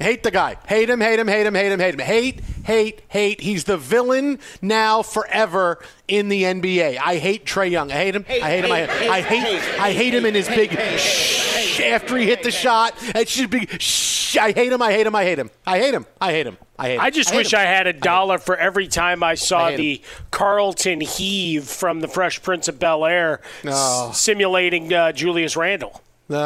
Hate the guy. Hate him, hate him, hate him, hate him, hate him. Hate, hate, hate. He's the villain now forever in the NBA. I hate Trae Young. I hate him. I hate him. I, I hate I hate him in his big shh after he hit the shot. It should be shh. I hate him. I hate him. I hate him. I hate him. I hate him. I hate him. I just hate wish him. I had a dollar for every time I saw hate the Carlton heave from the Fresh Prince of Bel Air No. simulating uh, Julius Randle. No,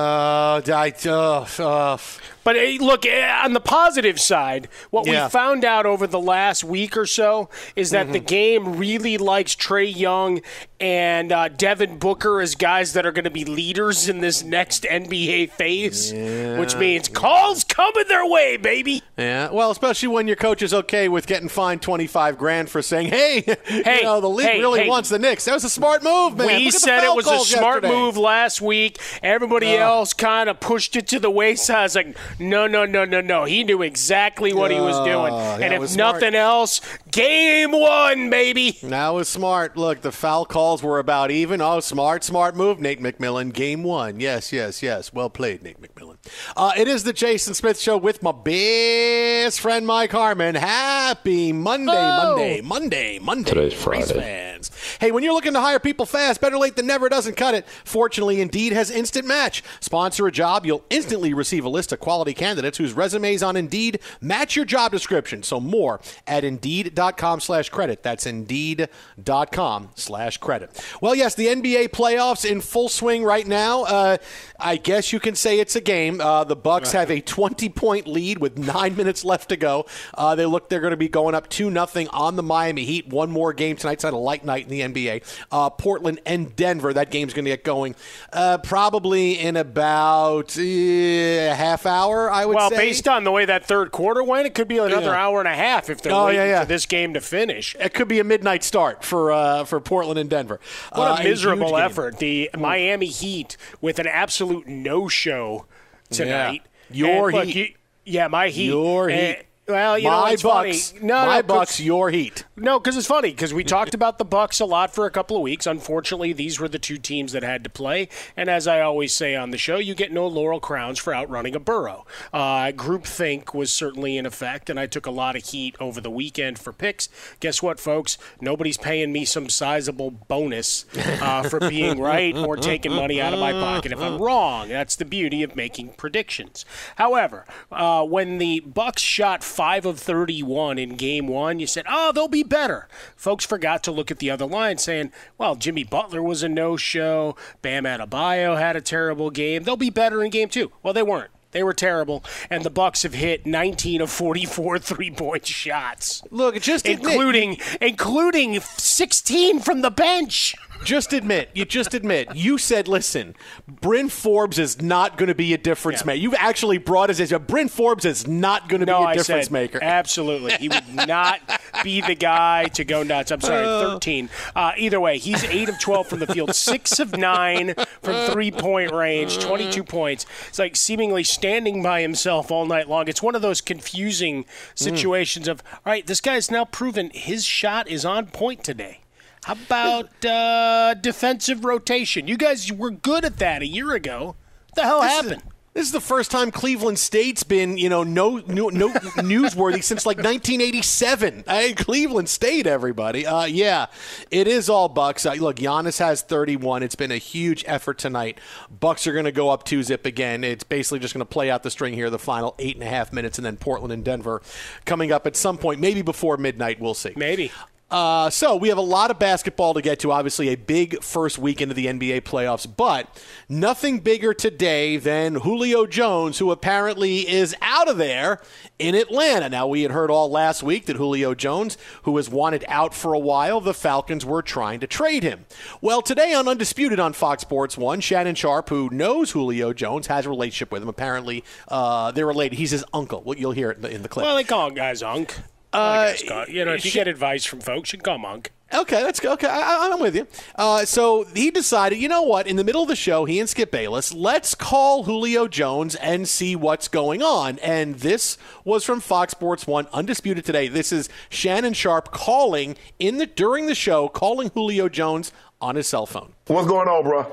I, uh, uh, But eh, look, eh, on the positive side, what Yeah. we found out over the last week or so is that Mm-hmm. the game really likes Trae Young and uh, Devin Booker as guys that are going to be leaders in this next NBA phase, which means calls coming their way, baby. Yeah, well, especially when your coach is okay with getting fined twenty five grand for saying, "Hey, Hey, you know, the league hey, really hey. wants the Knicks." That was a smart move, man. We Look at the said it was a smart yesterday. move last week. Everybody Ugh. Uh-huh. else kind of pushed it to the wayside. Like, no, no, no, no, no. He knew exactly what he was oh, doing. And if nothing else, game one, baby. That was smart. Look, the foul calls were about even. Oh, smart, smart move, Nate McMillan. Game one. Yes, yes, yes. Well played, Nate McMillan. Uh, it is the Jason Smith Show with my best friend Mike Harmon. Happy Monday, Oh. Monday, Monday, Monday. Today's Friday. fan. fans. Hey, when you're looking to hire people fast, better late than never doesn't cut it. Fortunately, Indeed has Instant Match. Sponsor a job, you'll instantly receive a list of quality candidates whose resumes on Indeed match your job description. So more at Indeed.com slash credit. That's Indeed.com slash credit. Well, yes, the NBA playoffs in full swing right now. Uh, I guess you can say it's a game. Uh, the Bucks have a 20 point lead with nine minutes left to go. Uh, they look they're going to be going up two nothing on the Miami Heat. One more game tonight's on a light night in the NBA. Uh, Portland and Denver. That game's going to get going uh, probably in about uh, a half hour. I would well, say. based on the way that third quarter went, it could be another Yeah. hour and a half if they're Oh, waiting yeah, yeah. for this game to finish. It could be a midnight start for uh, for Portland and Denver. What Uh, a miserable huge game. effort. The Miami Heat with an absolute no show tonight. Yeah. Your And look, Heat. you- yeah, my Heat. Your And- Heat. Well, you my know, it's Bucks. funny. No, my no, Bucks. Your Heat. No, because it's funny because we talked about the Bucks a lot for a couple of weeks. Unfortunately, these were the two teams that had to play, and as I always say on the show, you get no laurel crowns for outrunning a burrow. Uh, groupthink was certainly in effect, and I took a lot of heat over the weekend for picks. Guess what, folks? Nobody's paying me some sizable bonus uh, for being right or taking money out of my pocket if I'm wrong. That's the beauty of making predictions. However, uh, when the Bucks shot five of 31 in Game One, you said, "Oh, they'll be better." Folks forgot to look at the other line, saying, "Well, Jimmy Butler was a no-show. Bam Adebayo had a terrible game. They'll be better in Game Two. Well, they weren't. They were terrible, and the Bucks have hit 19 of 44 three-point shots. Look, just admit- including including 16 from the bench. Just admit, you just admit, you said, listen, Bryn Forbes is not going to be a difference maker. You've actually brought us as a Bryn Forbes is not going to No, be a I difference said maker. absolutely. He would not be the guy to go nuts. I'm sorry, uh. 13. Uh, either way, he's eight of 12 from the field, six of nine from three point range, uh. 22 points. It's like seemingly standing by himself all night long. It's one of those confusing hmm. situations of all right, this guy's now proven his shot is on point today. How about uh, defensive rotation? You guys were good at that a year ago. What the hell This is- happened? This is the first time Cleveland State's been, you know, no, no, no newsworthy since like 1987. Hey, Cleveland State, everybody. Uh, yeah, it is all Bucks. Uh, look, Giannis has 31. It's been a huge effort tonight. Bucks are going to go up two zip again. It's basically just going to play out the string here, the final eight and a half minutes, and then Portland and Denver coming up at some point, maybe before midnight. We'll see. Maybe. Uh, so we have a lot of basketball to get to. Obviously, a big first week into the NBA playoffs, but nothing bigger today than Julio Jones, who apparently is out of there in Atlanta. Now, we had heard all last week that Julio Jones, who was wanted out for a while, the Falcons were trying to trade him. Well, today on Undisputed on Fox Sports One, Shannon Sharpe, who knows Julio Jones, has a relationship with him. Apparently, uh, they're related. He's his uncle. Well, You'll hear it in the, in the clip. Well, they call guys Unk. Uh, you know, if you sh- get advice from folks, you can call 'em Unk. Okay, that's good. Okay, I, I'm with you. Uh, so he decided, you know what? In the middle of the show, he and Skip Bayless, let's call Julio Jones and see what's going on. And this was from Fox Sports One, undisputed today. This is Shannon Sharpe calling in the during the show, calling Julio Jones on his cell phone. What's going on, bro? Man,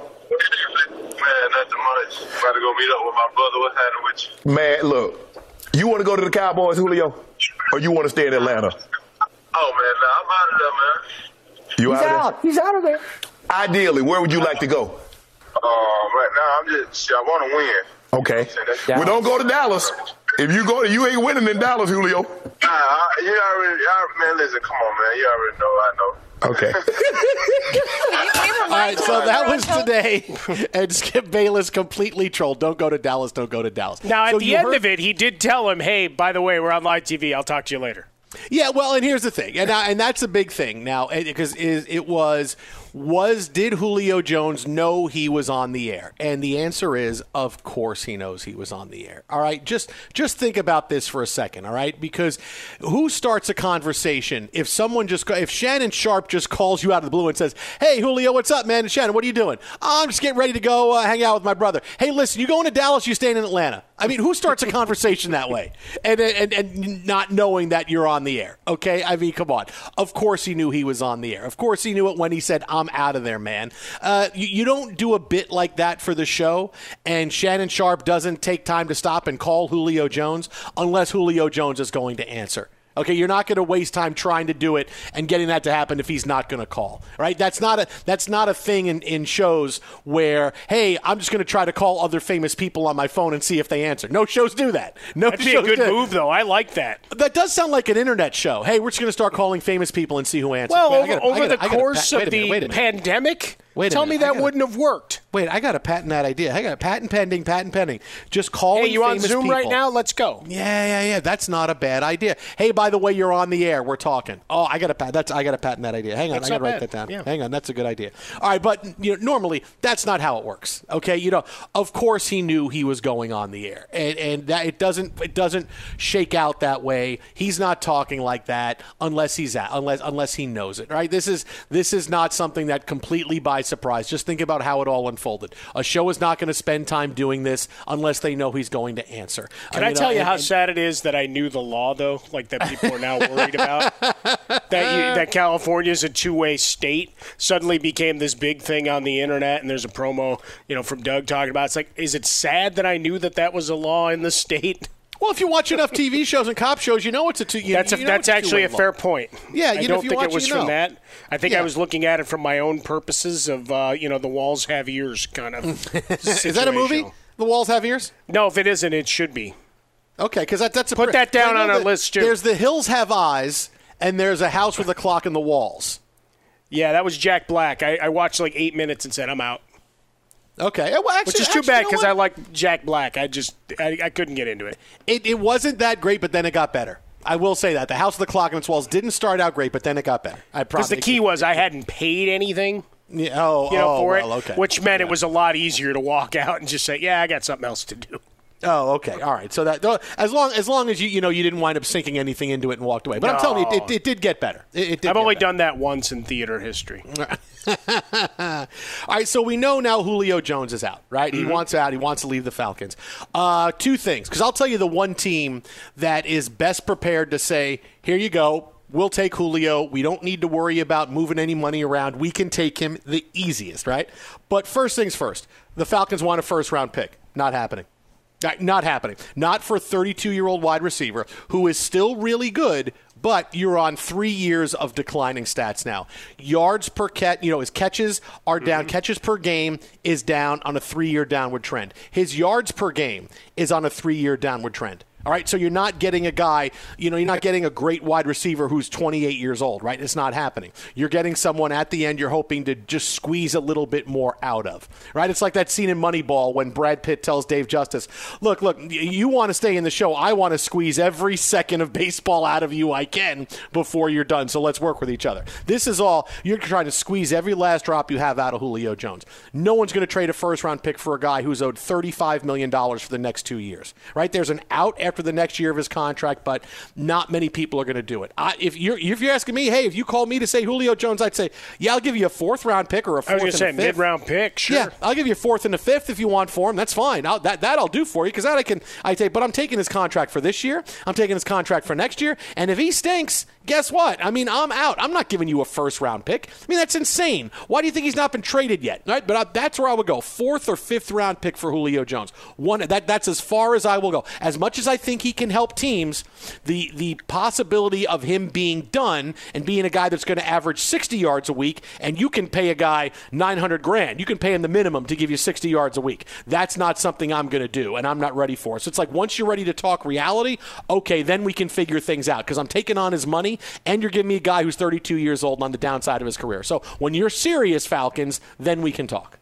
nothing much. About to go meet up with my brother. What's happening with you? Man, look, you want to go to the Cowboys, Julio, or you want to stay in Atlanta? Oh, man, nah, I'm out of there, man. You He's out, of out. there? He's out of there. Ideally, where would you like to go? Uh, right now, I'm just, I want to win. Okay. Well, don't go to Dallas. If you go, to, you ain't winning in Dallas, Julio. Nah, I, you already, y'all, man, listen, come on, man. You already know I know. Okay. All right, so that was today, and Skip Bayless completely trolled. Don't go to Dallas. Don't go to Dallas. Now, at So the end heard- of it, he did tell him, hey, by the way, we're on live TV. I'll talk to you later. Yeah, well, and here's the thing, and and that's a big thing now eh, because is it was was did Julio Jones know he was on the air? And the answer is, of course, he knows he was on the air. All right, just just think about this for a second, all right? Because who starts a conversation if someone just if Shannon Sharpe just calls you out of the blue and says, "Hey, Julio, what's up, man? Shannon, what are you doing? "Oh, I'm just getting ready to go uh, hang out with my brother. Hey, listen, you going to Dallas? You staying in Atlanta? I mean, who starts a conversation that way and, and and not knowing that you're on the air? Okay, I mean, come on. Of course, he knew he was on the air. Of course, he knew it when he said, "I'm out of there, man." Uh, you, you don't do a bit like that for the show, and Shannon Sharpe doesn't take time to stop and call Julio Jones unless Julio Jones is going to answer. Okay, you're not going to waste time trying to do it and getting that to happen if he's not going to call. Right? That's not a that's not a thing in, in shows where hey, I'm just going to try to call other famous people on my phone and see if they answer. No shows do that. No That'd be a good do. move, though. I like that. That does sound like an internet show. Hey, we're just going to start calling famous people and see who answers. Well, over, gotta- over gotta- the gotta course wait of the pandemic, Wait tell minute, me that gotta- wouldn't have worked. Wait, I got to patent that idea. I got a patent pending, patent pending. Just calling Hey, you on Zoom right now? Let's go. Yeah, yeah, yeah. That's not a bad idea. Hey, by the way, you're on the air. We're talking. Oh, I got to pat. That's I got to patent that idea. Hang on, That's I got to write that down. Yeah. Hang on, that's a good idea. All right, but you know, normally that's not how it works. Okay, you know, of course he knew he was going on the air, and and that it doesn't it doesn't shake out that way. He's not talking like that unless he's at unless unless he knows it. Right? This is this is not something that completely by surprise. Just think about how it all unfolded. A show is not going to spend time doing this unless they know he's going to answer. Can I tell you and- how and- sad it is that I knew the law, though? Like that people are now worried about that you, that California is a two-way state. Suddenly became this big thing on the internet, and there's a promo, you know, from Doug talking about. It's like, is it sad that I knew that that was a law in the state? Well, if you watch enough TV shows and cop shows, you know it's a two. You, that's a, you know that's actually a fair point. Yeah, I don't think it was from know. that. I think I was looking at it from my own purposes of, uh, you know, the walls have ears kind of. Is that a movie? The walls have ears. No, if it isn't, it should be. Okay, because that, that's a Put that down on our that list, too. There's the hills have eyes, and there's a house with a clock in the walls. Yeah, that was Jack Black. I, I watched like eight minutes and said, I'm out. Okay, well, actually, Which is too actually, bad you know because? I like Jack Black. I just I, I couldn't get into it. It, it wasn't that great, but then it got better. I will say that the house of the clock in its walls didn't start out great, but then it got better. I Because the key was I hadn't paid anything. Yeah, oh, you know, oh, for well, it, okay. which meant it was a lot easier to walk out and just say, "Yeah, I got something else to do." Oh, okay, all right. So that as long as long as you you know you didn't wind up sinking anything into it and walked away. But I'm telling you, it, it, it did get better. It, it did I've only better. done that once in theater history. All right, so we know now Julio Jones is out, right? He wants out. He wants to leave the Falcons. Uh, two things, because I'll tell you the one team that is best prepared to say, "Here you go." We'll take Julio. We don't need to worry about moving any money around. We can take him the easiest, right? But first things first, the Falcons want a first round pick. Not happening. Not- Not happening. Not for a 32 year old wide receiver who is still really good, but you're on three years of declining stats now. Yards per catch, you know, his catches are down. Mm-hmm. Catches per game is down on a three year downward trend. His yards per game is on a three year downward trend. All right, so you're not getting a guy, you know, you're not getting a great wide receiver who's 28 years old, right? It's not happening. You're getting someone at the end you're hoping to just squeeze a little bit more out of, right? It's like that scene in Moneyball when Brad Pitt tells Dave Justice, "Look, look, you want to stay in the show. I want to squeeze every second of baseball out of you I can before you're done. So let's work with each other." This is all you're trying to squeeze every last drop you have out of Julio Jones. No one's going to trade a first round pick for a guy who's owed 35 million dollars for the next 2 years, right? There's an out after the next year of his contract, but not many people are going to do it. I, if you're if you're asking me, hey, if you called me to say Julio Jones, I'd say, yeah, I'll give you a fourth round pick or a I was fourth going to say and a fifth. mid round pick. Sure. Yeah, I'll give you a fourth and a fifth if you want for him. That's fine. I'll, that that I'll do for you because that I can. I take, but I'm taking his contract for this year. I'm taking his contract for next year. And if he stinks, guess what? I mean, I'm out. I'm not giving you a first round pick. I mean, that's insane. Why do you think he's not been traded yet? Right? But I, that's where I would go. Fourth or fifth round pick for Julio Jones. One that that's as far as I will go. As much as I think he can help teams, the the possibility of him being done and being a guy that's going to average 60 yards a week, and you can pay a guy 900 grand. You can pay him the minimum to give you 60 yards a week. That's not something I'm going to do, and I'm not ready for. So it's like once you're ready to talk reality, okay, then we can figure things out because I'm taking on his money, and you're giving me a guy who's 32 years old and on the downside of his career. So when you're serious, Falcons, then we can talk.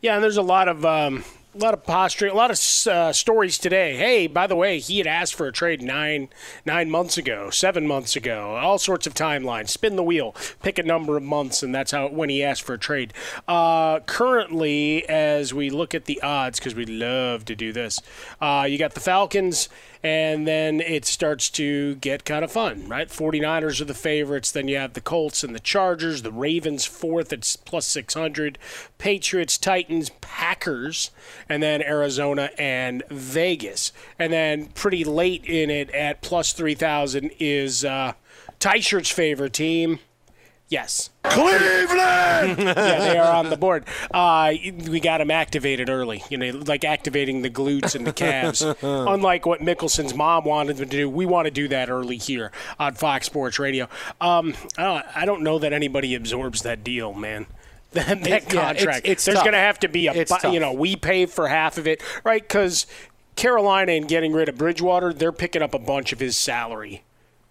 Yeah, and there's a lot of um, a lot of posturing, a lot of uh, stories today. Hey, by the way, he had asked for a trade nine nine months ago, seven months ago, all sorts of timelines. Spin the wheel, pick a number of months, and that's how when he asked for a trade. Uh, currently, as we look at the odds, because we love to do this, uh, you got the Falcons. And then it starts to get kind of fun, right? 49ers are the favorites. Then you have the Colts and the Chargers. The Ravens fourth at plus 600. Patriots, Titans, Packers. And then Arizona and Vegas. And then pretty late in it at plus 3,000 is uh, Tyshert's favorite team. Yes. Cleveland! yeah, they are on the board. Uh, we got them activated early, you know, like activating the glutes and the calves. Unlike what Mickelson's mom wanted them to do, we want to do that early here on Fox Sports Radio. Um, I, don't, I don't know that anybody absorbs that deal, man. That, that It- yeah, contract. it's- it's There's going to have to be a, It's you know, we pay for half of it, right? Because Carolina and getting rid of Bridgewater, they're picking up a bunch of his salary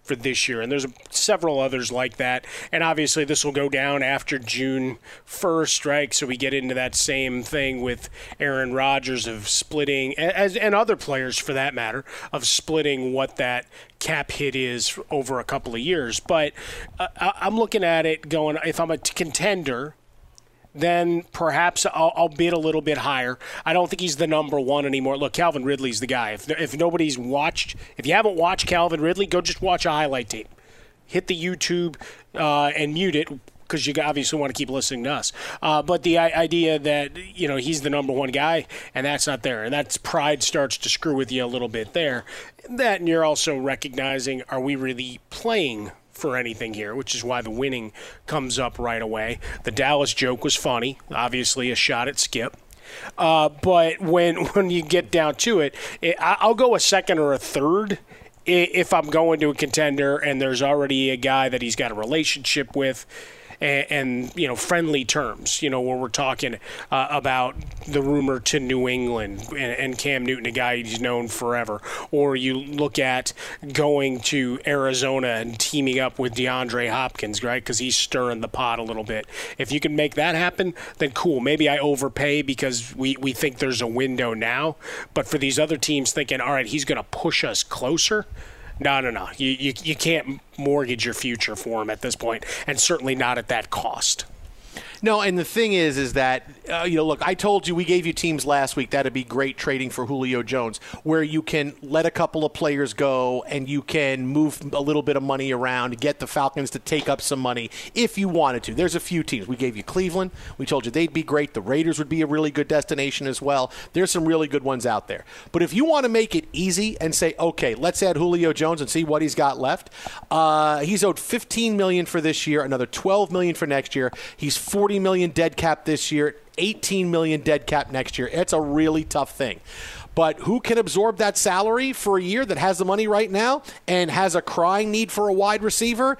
for this year, and there's several others like that. And obviously, this will go down after June 1st, right? So we get into that same thing with Aaron Rodgers of splitting, as and other players for that matter, of splitting what that cap hit is over a couple of years. But uh, I'm looking at it going, if I'm a contender then perhaps I'll, I'll bid a little bit higher. I don't think he's the number one anymore. Look, Calvin Ridley's the guy. If, if nobody's watched, if you haven't watched Calvin Ridley, go just watch a highlight tape. Hit the YouTube uh, and mute it because you obviously want to keep listening to us. Uh, but the idea that you know he's the number one guy and that's not there, and that's pride starts to screw with you a little bit there. That and you're also recognizing: are we really playing for anything here, which is why the winning comes up right away. The Dallas joke was funny, obviously a shot at Skip. Uh, but when when you get down to it, it, I- I'll go a second or a third if I'm going to a contender and there's already a guy that he's got a relationship with. And, and you know, friendly terms. You know, where we're talking uh, about the rumor to New England and, and Cam Newton, a guy he's known forever, or you look at going to Arizona and teaming up with DeAndre Hopkins, right? Because he's stirring the pot a little bit. If you can make that happen, then cool. Maybe I overpay because we, we think there's a window now. But for these other teams thinking, all right, he's going to push us closer. No, no, no. You, you, you can't mortgage your future for him at this point, and certainly not at that cost. No, and the thing is, is that uh, you know, look, I told you we gave you teams last week that'd be great trading for Julio Jones, where you can let a couple of players go and you can move a little bit of money around, get the Falcons to take up some money if you wanted to. There's a few teams. We gave you Cleveland. We told you they'd be great. The Raiders would be a really good destination as well. There's some really good ones out there. But if you want to make it easy and say, okay, let's add Julio Jones and see what he's got left, uh, he's owed 15 million for this year, another 12 million for next year. He's 40 million dead cap this year, 18 million dead cap next year. It's a really tough thing. But who can absorb that salary for a year that has the money right now and has a crying need for a wide receiver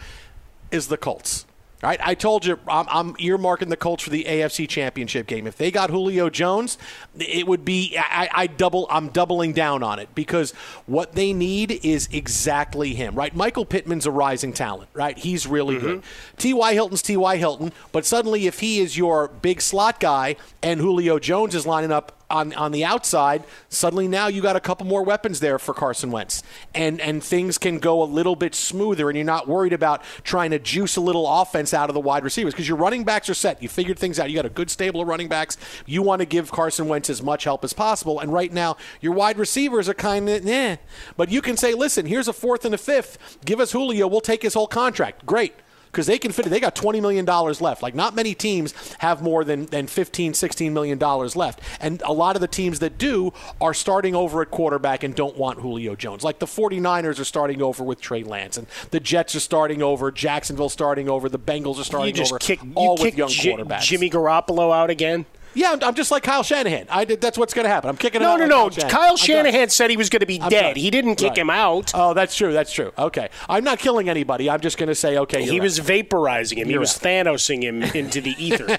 is the Colts. All right, I told you I'm, I'm earmarking the Colts for the AFC Championship game. If they got Julio Jones, it would be I, I double. I'm doubling down on it because what they need is exactly him. Right, Michael Pittman's a rising talent. Right, he's really mm-hmm. good. T.Y. Hilton's T.Y. Hilton, but suddenly if he is your big slot guy and Julio Jones is lining up on, on the outside, suddenly now you got a couple more weapons there for Carson Wentz. And and things can go a little bit smoother and you're not worried about trying to juice a little offense out of the wide receivers because your running backs are set. You figured things out. You got a good stable of running backs. You want to give Carson Wentz as much help as possible. And right now, your wide receivers are kind of eh. But you can say, listen, here's a fourth and a fifth. Give us Julio. We'll take his whole contract. Great because they can fit it. They got $20 million left. Like, not many teams have more than, than $15, $16 million left. And a lot of the teams that do are starting over at quarterback and don't want Julio Jones. Like, the 49ers are starting over with Trey Lance, and the Jets are starting over, Jacksonville starting over, the Bengals are starting you just over, kick, all you with kick young Ji- quarterbacks. Jimmy Garoppolo out again. Yeah, I'm, I'm just like Kyle Shanahan. I did, that's what's going to happen. I'm kicking him No, out no, like no. Shanahan. Kyle Shanahan said he was going to be I'm dead. done. He didn't kick Right. him out. Oh, that's true. That's true. Okay. I'm not killing anybody. I'm just going to say, okay. He you're was vaporizing him. he You're was Thanosing him into the ether.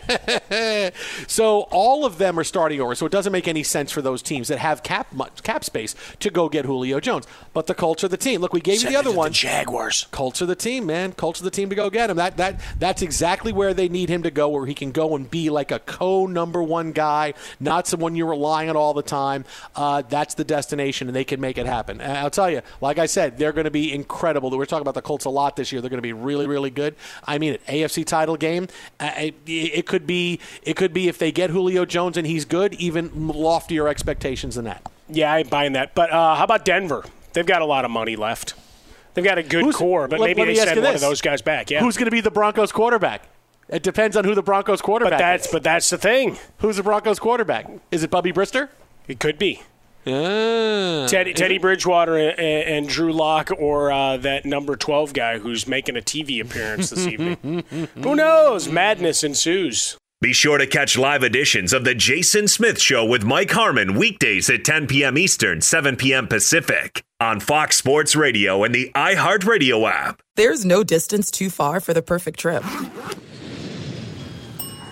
so all of them are starting over. So it doesn't make any sense for those teams that have cap cap space to go get Julio Jones. But the Colts are the team. Look, we gave you the other one. the Jaguars. Colts are the team, man. Colts are the team to go get him. That that that's exactly where they need him to go, where he can go and be like a co number one guy, not someone you're relying on all the time. Uh, that's the destination, and they can make it happen. And I'll tell you, like I said, they're going to be incredible. We're talking about the Colts a lot this year. They're going to be really, really good. I mean, it. AFC title game. Uh, it, it could be. It could be if they get Julio Jones and he's good, even loftier expectations than that. Yeah, I ain't buying that. But uh, how about Denver? They've got a lot of money left. They've got a good Who's- core, but let- maybe let they send one of those guys back. Yeah, Who's going to be the Broncos quarterback? It depends on who the Broncos quarterback but that's is. but that's the thing. Who's the Broncos quarterback? Is it Bubby Brister? It could be. Yeah. Teddy, Teddy Bridgewater and, and Drew Lock, or uh, that number 12 guy who's making a TV appearance this evening. Who knows? Madness ensues. Be sure to catch live editions of The Jason Smith Show with Mike Harmon weekdays at 10 p.m. Eastern, 7 p.m. Pacific on Fox Sports Radio and the iHeartRadio app. There's no distance too far for the perfect trip.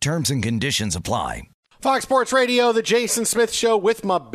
Terms and conditions apply. Fox Sports Radio, the Jason Smith Show with my best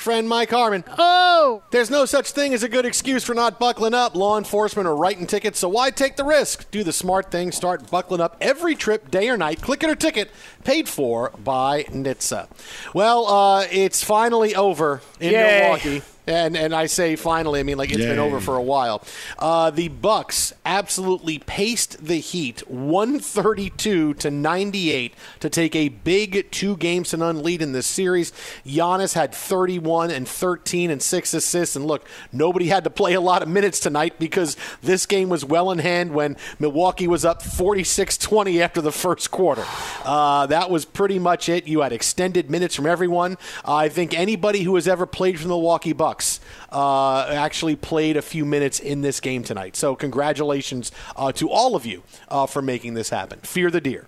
friend Mike Harmon. Oh! There's no such thing as a good excuse for not buckling up. Law enforcement are writing tickets, so why take the risk? Do the smart thing, start buckling up every trip, day or night. Click it or ticket, paid for by NHTSA. Well, uh, it's finally over in Yay. Milwaukee. And and I say finally, I mean like it's been over for a while. Uh, the Bucks absolutely paced the Heat, one thirty two to ninety eight, to take a big two games to none lead in this series. Giannis had thirty one and thirteen and six assists. And look, nobody had to play a lot of minutes tonight because this game was well in hand when Milwaukee was up 46-20 after the first quarter. Uh, that was pretty much it. You had extended minutes from everyone. Uh, I think anybody who has ever played for the Milwaukee Bucks uh, actually played a few minutes in this game tonight. So congratulations uh, to all of you uh, for making this happen. Fear the deer.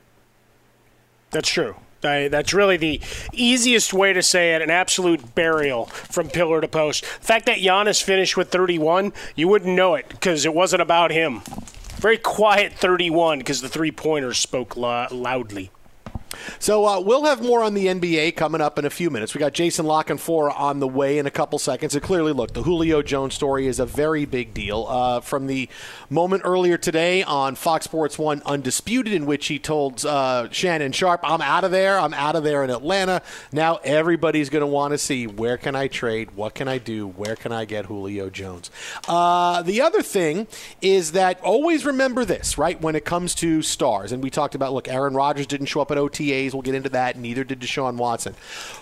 That's true. I, that's really the easiest way to say it. An absolute burial from pillar to post. The fact that Giannis finished with 31, you wouldn't know it because it wasn't about him. Very quiet 31 because the three pointers spoke lo- loudly. So uh, we'll have more on the NBA coming up in a few minutes. We got Jason La Canfora on the way in a couple seconds. And clearly, look, the Julio Jones story is a very big deal. Uh, from the moment earlier today on Fox Sports One Undisputed, in which he told uh, Shannon Sharpe, "I'm out of there. I'm out of there in Atlanta." Now everybody's going to want to see where can I trade, what can I do, where can I get Julio Jones. Uh, the other thing is that always remember this, right? When it comes to stars, and we talked about, look, Aaron Rodgers didn't show up at OTAs. We'll get into that. Neither did Deshaun Watson.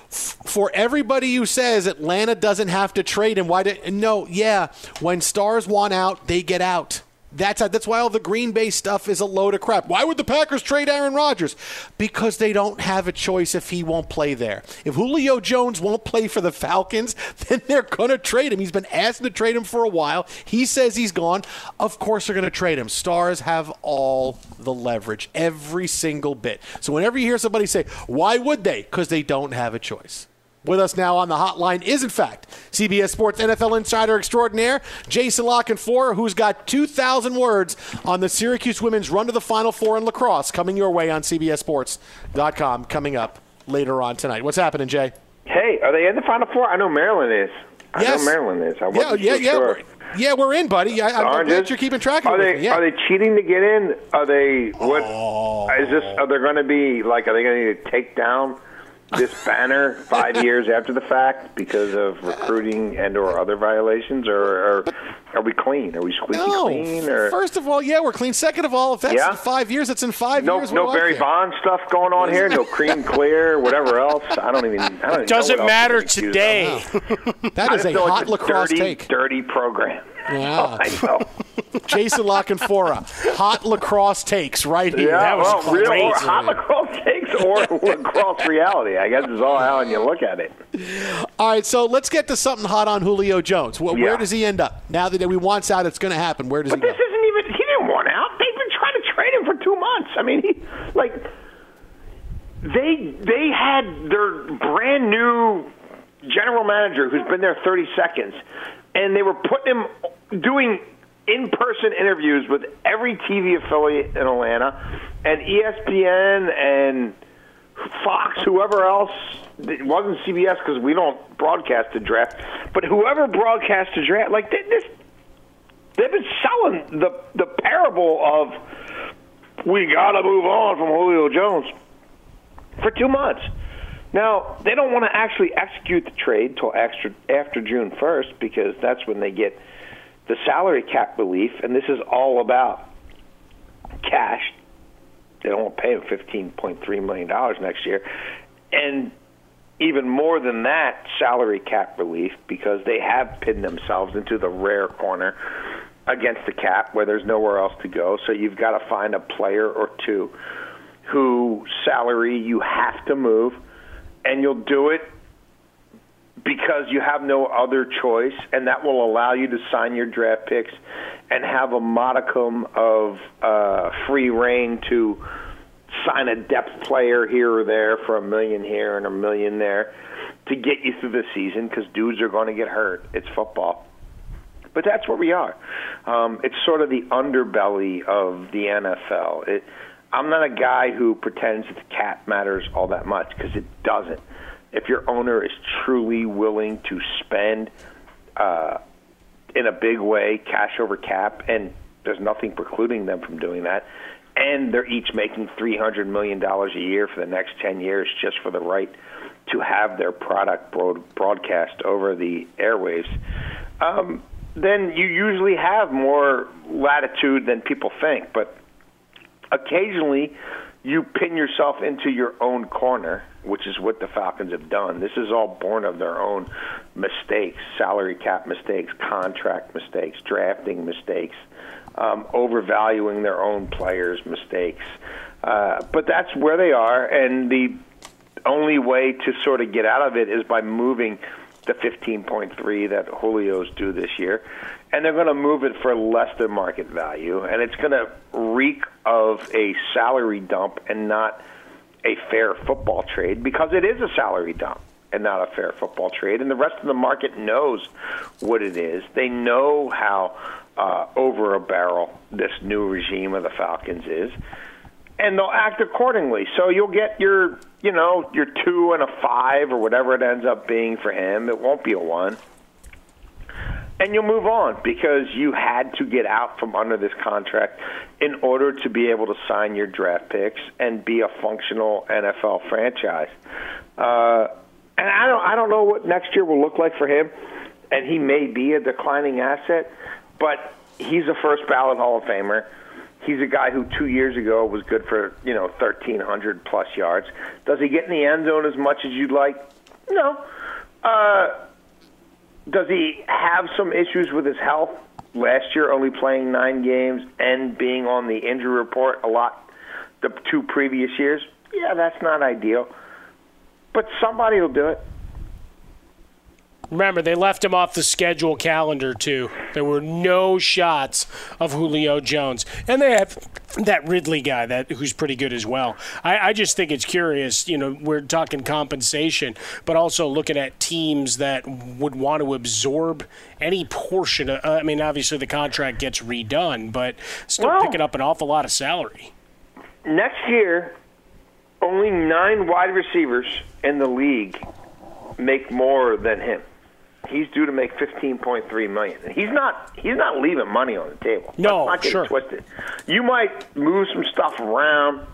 For everybody who says Atlanta doesn't have to trade him, why did no? Yeah, when stars want out, they get out. That's that's why all the Green Bay stuff is a load of crap. Why would the Packers trade Aaron Rodgers? Because they don't have a choice if he won't play there. If Julio Jones won't play for the Falcons, then they're going to trade him. He's been asked to trade him for a while. He says he's gone. Of course they're going to trade him. Stars have all the leverage, every single bit. So whenever you hear somebody say, "Why would they?" Because they don't have a choice. With us now on the hotline is, in fact, CBS Sports NFL insider extraordinaire, Jason La Canfora, who's got 2,000 words on the Syracuse women's run to the Final Four in lacrosse coming your way on CBSSports.com coming up later on tonight. What's happening, Jay? Hey, are they in the Final Four? I know Maryland is. I Yes. know Maryland is. I Yeah, wasn't yeah, yeah. sure. We're, yeah, we're in, buddy. I, I'm glad you're keeping track of are it. they. Yeah. are they cheating to get in? Are they what Oh. is this? Are they going to be like? Are they going to need to take down this banner five years after the fact because of recruiting and or other violations, or, or are we clean? Are we squeaky no. clean? Or First of all, yeah, we're clean. Second of all, if that's Yeah? in five years, it's in five no years. no We're Barry out. Bond stuff going on here? No cream clear, whatever else? I don't even. I don't even Doesn't know matter today. of. That I is just a hot lacrosse dirty, take. dirty program. Yeah. I know. Jason La Canfora, hot lacrosse takes right here. Yeah, that was well, real or crazy. hot lacrosse takes or lacrosse reality. I guess it's all how you look at it. All right, so let's get to something hot on Julio Jones. Where, where does he end up? Now that we wants out, it's going to happen. Where does But he go? this isn't even. He didn't want out. They've been trying to trade him for two months. I mean, he like they they had their brand new general manager who's been there 30 seconds, and they were putting him doing in-person interviews with every TV affiliate in Atlanta, and ESPN and Fox, whoever else. It wasn't CBS because we don't broadcast the draft, but whoever broadcast the draft, like this they've been selling the the parable of we got to move on from Julio Jones for two months. Now they don't want to actually execute the trade till extra, after June first because that's when they get the salary cap relief, and this is all about cash. They don't want to pay him fifteen point three million dollars next year, and even more than that, salary cap relief because they have pinned themselves into the rare corner against the cap where there's nowhere else to go. So you've got to find a player or two who salary you have to move, and you'll do it because you have no other choice, and that will allow you to sign your draft picks and have a modicum of uh, free rein to sign a depth player here or there for a million here and a million there to get you through the season because dudes are going to get hurt. It's football. But that's where we are. Um, it's sort of the underbelly of the NFL. It, I'm not a guy who pretends that the cap matters all that much because it doesn't. If your owner is truly willing to spend uh, in a big way, cash over cap, and there's nothing precluding them from doing that, and they're each making $300 million a year for the next 10 years just for the right to have their product broad- broadcast over the airwaves, um, then you usually have more latitude than people think. But occasionally you pin yourself into your own corner, which is what the Falcons have done. This is all born of their own mistakes, salary cap mistakes, contract mistakes, drafting mistakes, um, overvaluing their own players' mistakes. Uh, but that's where they are, and the only way to sort of get out of it is by moving the 15.3 that Julio's due this year, and they're going to move it for less than market value, and it's going to reek of a salary dump and not a fair football trade because it is a salary dump and not a fair football trade, and the rest of the market knows what it is. They know how uh, over a barrel this new regime of the Falcons is and they'll act accordingly. So you'll get your, you know, your two and a five or whatever it ends up being for him. It won't be a one. And you'll move on because you had to get out from under this contract in order to be able to sign your draft picks and be a functional NFL franchise. Uh, and I don't, I don't know what next year will look like for him. And he may be a declining asset, but he's a first ballot Hall of Famer. He's a guy who two years ago was good for you know thirteen hundred plus yards. Does he get in the end zone as much as you'd like? No. Uh, does he have some issues with his health? Last year, only playing nine games and being on the injury report a lot the two previous years. Yeah, that's not ideal. But somebody will do it. Remember, they left him off the schedule calendar, too. There were no shots of Julio Jones. And they have that Ridley guy that who's pretty good as well. I, I just think it's curious. You know, we're talking compensation, but also looking at teams that would want to absorb any portion of. I mean, obviously the contract gets redone, but still Well- picking up an awful lot of salary. Next year, only nine wide receivers in the league make more than him. He's due to make fifteen point three million. And He's not. He's not leaving money on the table. No, Let's not get sure. twisted. You might move some stuff around.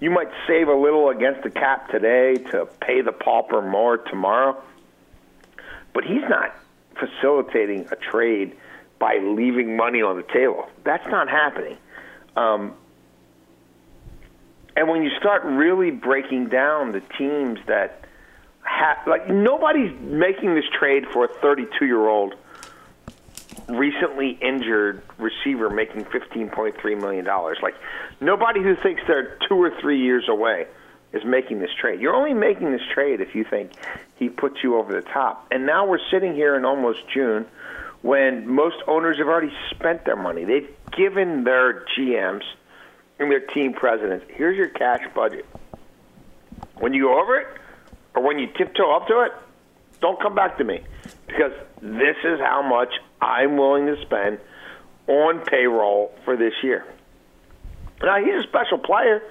You might save a little against the cap today to pay the pauper more tomorrow. But he's not facilitating a trade by leaving money on the table. That's not happening. Um, and when you start really breaking down the teams that like, nobody's making this trade for a 32 year old recently injured receiver making $15.3 million. Like, nobody who thinks they're two or three years away is making this trade. You're only making this trade if you think he puts you over the top. And now we're sitting here in almost June when most owners have already spent their money. They've given their GMs and their team presidents, here's your cash budget. When you go over it, or when you tiptoe up to it, don't come back to me because this is how much I'm willing to spend on payroll for this year. Now he's a special player,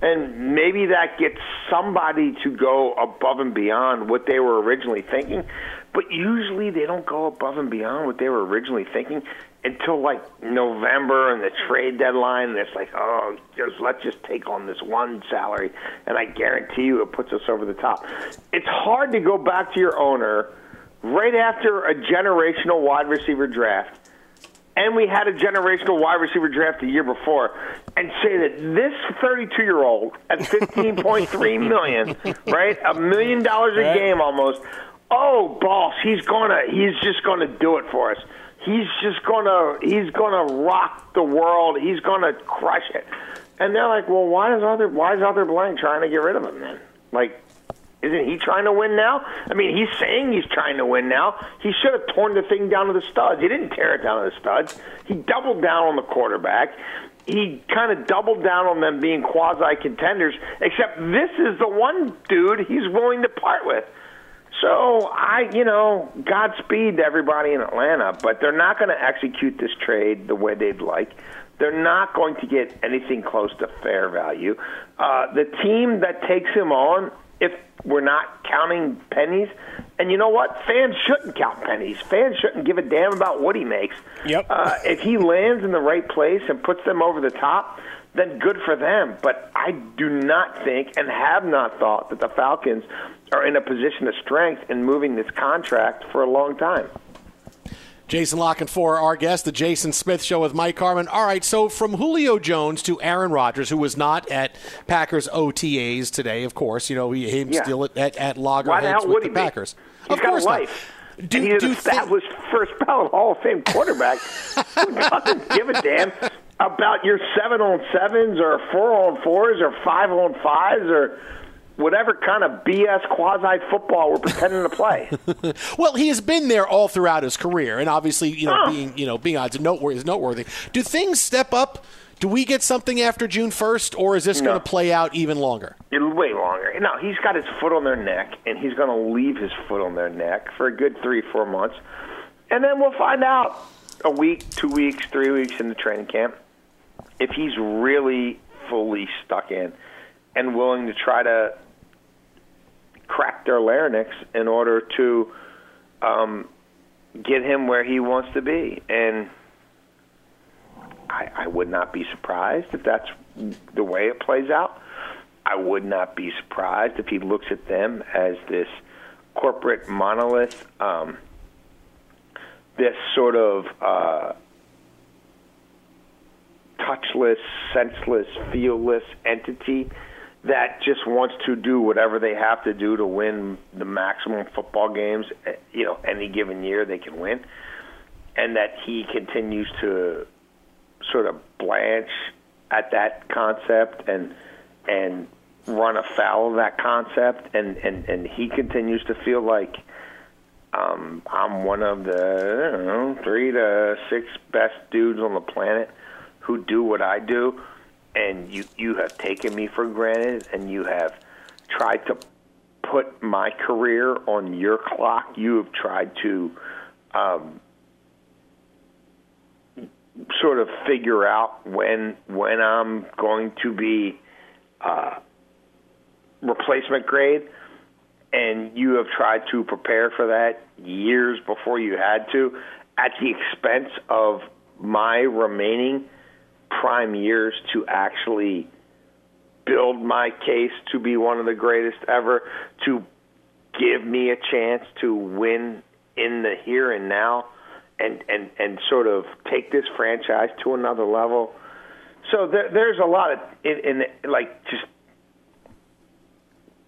and maybe that gets somebody to go above and beyond what they were originally thinking. But usually they don't go above and beyond what they were originally thinking until like November and the trade deadline. And it's like, oh, just let's just take on this one salary, and I guarantee you it puts us over the top. It's hard to go back to your owner right after a generational wide receiver draft and we had a generational wide receiver draft the year before, and say that this 32 year old at 15.3 million, right, a million dollars a game almost. Oh, boss, he's gonna, he's just gonna do it for us. He's just gonna, he's gonna rock the world. He's gonna crush it. And they're like, well, why is other, why is other blank trying to get rid of him then? Like, isn't he trying to win now? I mean, he's saying he's trying to win now. He should have torn the thing down to the studs. He didn't tear it down to the studs. He doubled down on the quarterback. He kind of doubled down on them being quasi contenders, except this is the one dude he's willing to part with. So I, you know, Godspeed to everybody in Atlanta, but they're not going to execute this trade the way they'd like. They're not going to get anything close to fair value. Uh, the team that takes him on, if we're not counting pennies, and you know what, fans shouldn't count pennies. Fans shouldn't give a damn about what he makes. Yep. Uh, if he lands in the right place and puts them over the top, then good for them. But I do not think and have not thought that the Falcons are in a position of strength in moving this contract for a long time. Jason Lock Locken for our guest, the Jason Smith Show with Mike Harmon. All right, so from Julio Jones to Aaron Rodgers, who was not at Packers OTAs today, of course. You know, he him Yeah. still at, at, at loggerheads with the be? Packers. He's of got course a not. Do- and he's do an you think- established first ballot Hall of Fame quarterback who doesn't give a damn about your seven on sevens or four on fours or five on fives or whatever kind of BS quasi football we're pretending to play. well, he has been there all throughout his career, and obviously, you know, Oh. being you know being odds noteworthy is noteworthy. Do things step up? Do we get something after June first, or is this No. going to play out even longer? It'll way longer. No, he's got his foot on their neck, and he's going to leave his foot on their neck for a good three, four months, and then we'll find out a week, two weeks, three weeks in the training camp if he's really fully stuck in and willing to try to crack their larynx in order to um, get him where he wants to be. And I, I would not be surprised if that's the way it plays out. I would not be surprised if he looks at them as this corporate monolith, um, this sort of uh, touchless, senseless, feelless entity that just wants to do whatever they have to do to win the maximum football games, eh, you know, any given year they can win, and that he continues to sort of blanch at that concept and and run afoul of that concept, and and and he continues to feel like um, I'm one of the know three to six best dudes on the planet who do what I do and you you have taken me for granted and you have tried to put my career on your clock. You have tried to um, sort of figure out when when I'm going to be uh, replacement grade and you have tried to prepare for that years before you had to at the expense of my remaining prime years to actually build my case to be one of the greatest ever, to give me a chance to win in the here and now and and and sort of take this franchise to another level. So there, there's a lot of in, in like just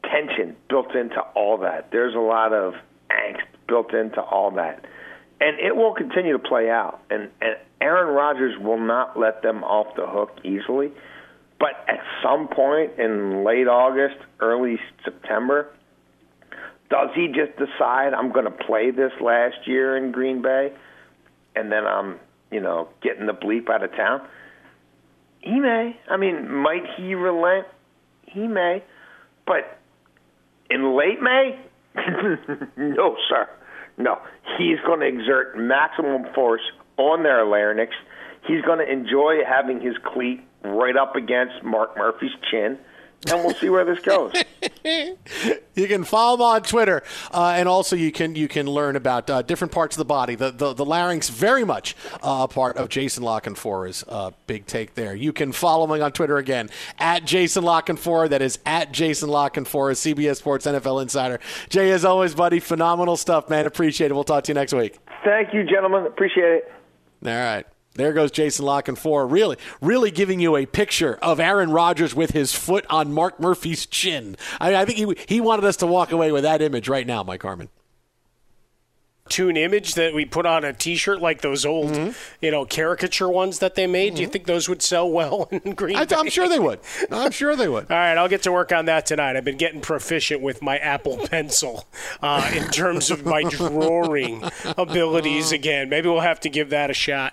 tension built into all that. There's a lot of angst built into all that, and it will continue to play out. And and Aaron Rodgers will not let them off the hook easily. But at some point in late August, early September, does he just decide I'm going to play this last year in Green Bay, and then I'm, you know, getting the bleep out of town? He may. I mean, might he relent? He may. But in late May, no, sir. No, he's going to exert maximum force on their larynx. He's going to enjoy having his cleat right up against Mark Murphy's chin, and we'll see where this goes. you can follow him on Twitter, uh, and also you can you can learn about uh, different parts of the body. The the, the larynx very much uh, a part of Jason La Canfora's uh, big take there. You can follow him on Twitter again at Jason La Canfora. That is at Jason La Canfora, CBS Sports NFL Insider. Jay, as always, buddy, phenomenal stuff, man. Appreciate it. We'll talk to you next week. Thank you, gentlemen. Appreciate it. All right. There goes Jason La Canfora. really, really giving you a picture of Aaron Rodgers with his foot on Mark Murphy's chin. I, I think he he wanted us to walk away with that image right now, Mike Harmon cartoon image that we put on a T-shirt, like those old, mm-hmm. you know, caricature ones that they made. Mm-hmm. Do you mm-hmm. think those would sell well in Green Bay? I, am sure they would. I'm sure they would. All right, I'll get to work on that tonight. I've been getting proficient with my Apple Pencil uh, in terms of my drawing abilities again. Maybe we'll have to give that a shot.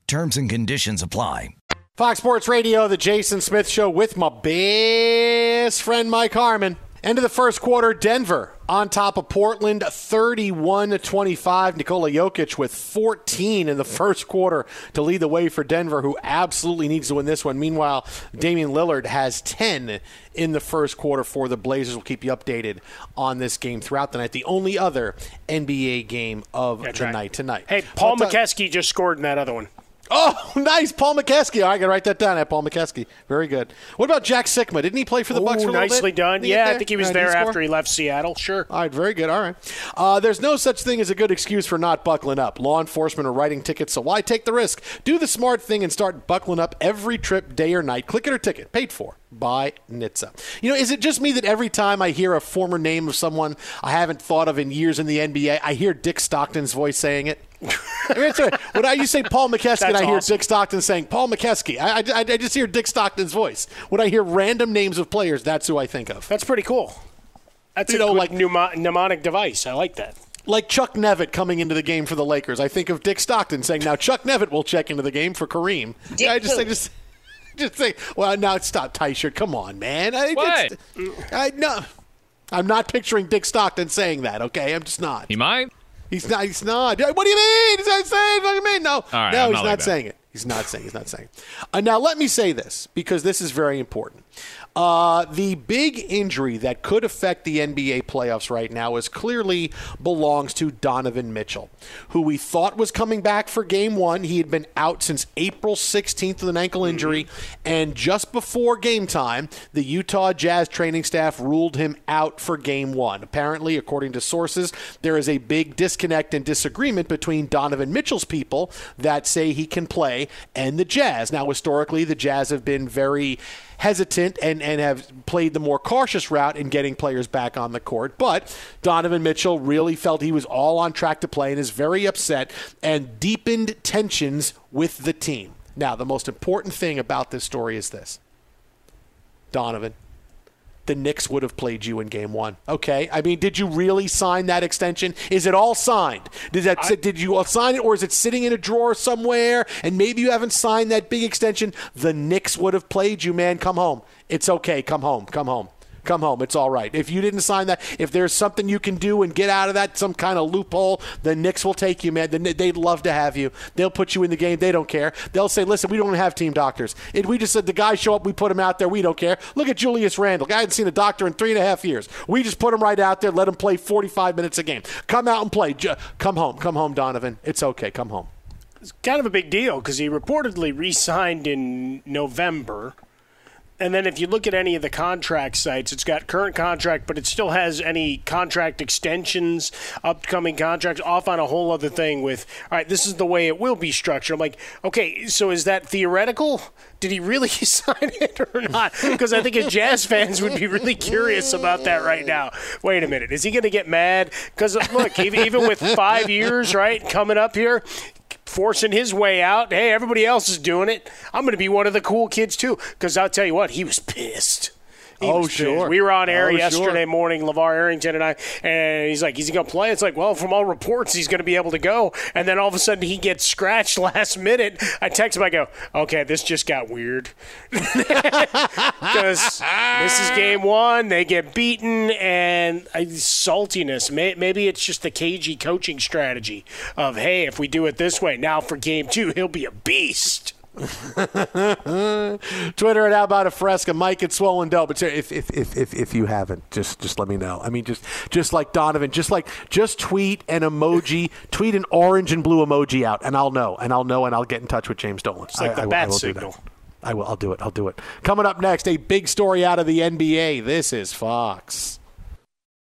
Terms and conditions apply. Fox Sports Radio, the Jason Smith Show with my best friend Mike Harmon. End of the first quarter, Denver on top of Portland, 31 25. Nikola Jokic with 14 in the first quarter to lead the way for Denver, who absolutely needs to win this one. Meanwhile, Damian Lillard has 10 in the first quarter for the Blazers. We'll keep you updated on this game throughout the night. The only other NBA game of That's the right. night tonight. Hey, Paul But, Mokeski just scored in that other one. Oh, nice, Paul right, I got to write that down. At Paul Mokeski, very good. What about Jack Sikma? Didn't he play for the Bucks Ooh, for a nicely bit? done. Yeah, I think he was right, there score? after he left Seattle. Sure. All right, very good. All right. Uh, there's no such thing as a good excuse for not buckling up. Law enforcement are writing tickets, so why take the risk? Do the smart thing and start buckling up every trip, day or night. Click it or ticket, paid for by NHTSA. You know, is it just me that every time I hear a former name of someone I haven't thought of in years in the NBA, I hear Dick Stockton's voice saying it? I mean, it's a- when I you say Paul Mokeski, and I That's hear awesome. Dick Stockton saying Paul Mokeski. I, I, I just hear Dick Stockton's voice. When I hear random names of players, that's who I think of. That's pretty cool. That's You a know, good like- pneumo- mnemonic device. I like that. like Chuck Nevitt coming into the game for the Lakers. I think of Dick Stockton saying, "Now Chuck Nevitt will check into the game for Kareem." I just, I just, just say, "Well, now stop, Tyshirt. Come on, man." I, What? I no, I'm not picturing Dick Stockton saying that. Okay, I'm just not. He might. He's not. He's not. What do you mean? He's not saying. What do you mean? No. right, no, I'm he's not like saying it. He's not saying. He's not saying. Uh, now let me say this because this is very important. Uh, the big injury that could affect the NBA playoffs right now is clearly belongs to Donovan Mitchell, who we thought was coming back for Game One. He had been out since April 16th with an ankle injury, and just before game time, the Utah Jazz training staff ruled him out for Game One. Apparently, according to sources, there is a big disconnect and disagreement between Donovan Mitchell's people that say he can play and the Jazz. Now, historically, the Jazz have been very hesitant and, and have played the more cautious route in getting players back on the court. But Donovan Mitchell really felt he was all on track to play and is very upset and deepened tensions with the team. Now, the most important thing about this story is this Donovan, the Knicks would have played you in game one. Okay? I mean, did you really sign that extension? Is it all signed? Did that I, did you all sign it or is it sitting in a drawer somewhere and maybe you haven't signed that big extension? The Knicks would have played you, man. Come home. It's okay. Come home. Come home come home. It's all right. If you didn't sign that, if there's something you can do and get out of that, some kind of loophole, the Knicks will take you, man. They'd love to have you. They'll put you in the game. They don't care. They'll say, listen, we don't have team doctors. If we just said the guy show up, we put him out there. We don't care. Look at Julius Randle. Guy hadn't seen a doctor in three and a half years. We just put him right out there, let him play 45 minutes a game. Come out and play. Come home. Come home, Donovan. It's okay. Come home. It's kind of a big deal because he reportedly re signed in November and then if you look at any of the contract sites, it's got current contract, but it still has any contract extensions, upcoming contracts, off on a whole other thing with, all right, this is the way it will be structured. I'm like, okay, so is that theoretical? Did he really sign it or not? Because I think Jazz fans would be really curious about that right now. Wait a minute, is he going to get mad? Because look, even with five years, right, coming up here, forcing his way out. Hey, everybody else is doing it. I'm going to be one of the cool kids too. Because I'll tell you what, he was pissed. Oh, sure. We were on air oh, yesterday sure. morning, LeVar Arrington and I, and he's like, is he going to play? It's like, well, from all reports, he's going to be able to go. And then all of a sudden, he gets scratched last minute. I text him, I go, okay, this just got weird. Because this is game one. They get beaten, and uh, saltiness. Maybe it's just the cagey coaching strategy of, hey, if we do it this way, now for game two, he'll be a beast. Twitter at How About a Fresca, Mike at Swollen Dough. But if, if, if, if, if you haven't, just just let me know. I mean, just just like Donovan, just like just tweet an emoji, tweet an orange and blue emoji out, and I'll know, and I'll know, and I'll get in touch with James Dolan. It's like I, the I, bat I signal. I will. I'll do it. I'll do it. Coming up next, a big story out of the NBA. This is Fox.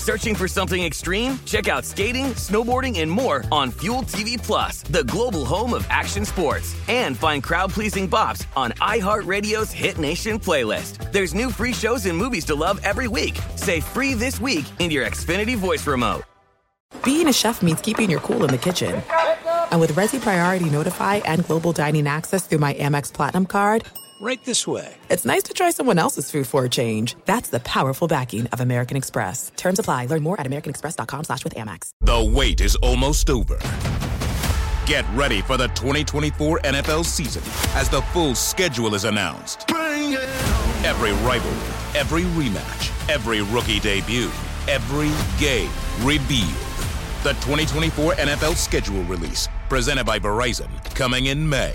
Searching for something extreme? Check out skating, snowboarding, and more on Fuel TV Plus, the global home of action sports. And find crowd-pleasing bops on iHeartRadio's Hit Nation playlist. There's new free shows and movies to love every week. Say free this week in your Xfinity voice remote. Being a chef means keeping your cool in the kitchen. And with Resy Priority Notify and Global Dining Access through my Amex Platinum card, right this way. It's nice to try someone else's food for a change. That's the powerful backing of American Express. Terms apply. Learn more at americanexpress.com slash with Amex. The wait is almost over. Get ready for the 2024 NFL season as the full schedule is announced. Every rivalry, every rematch, every rookie debut, every game revealed. The 2024 NFL schedule release, presented by Verizon, coming in May.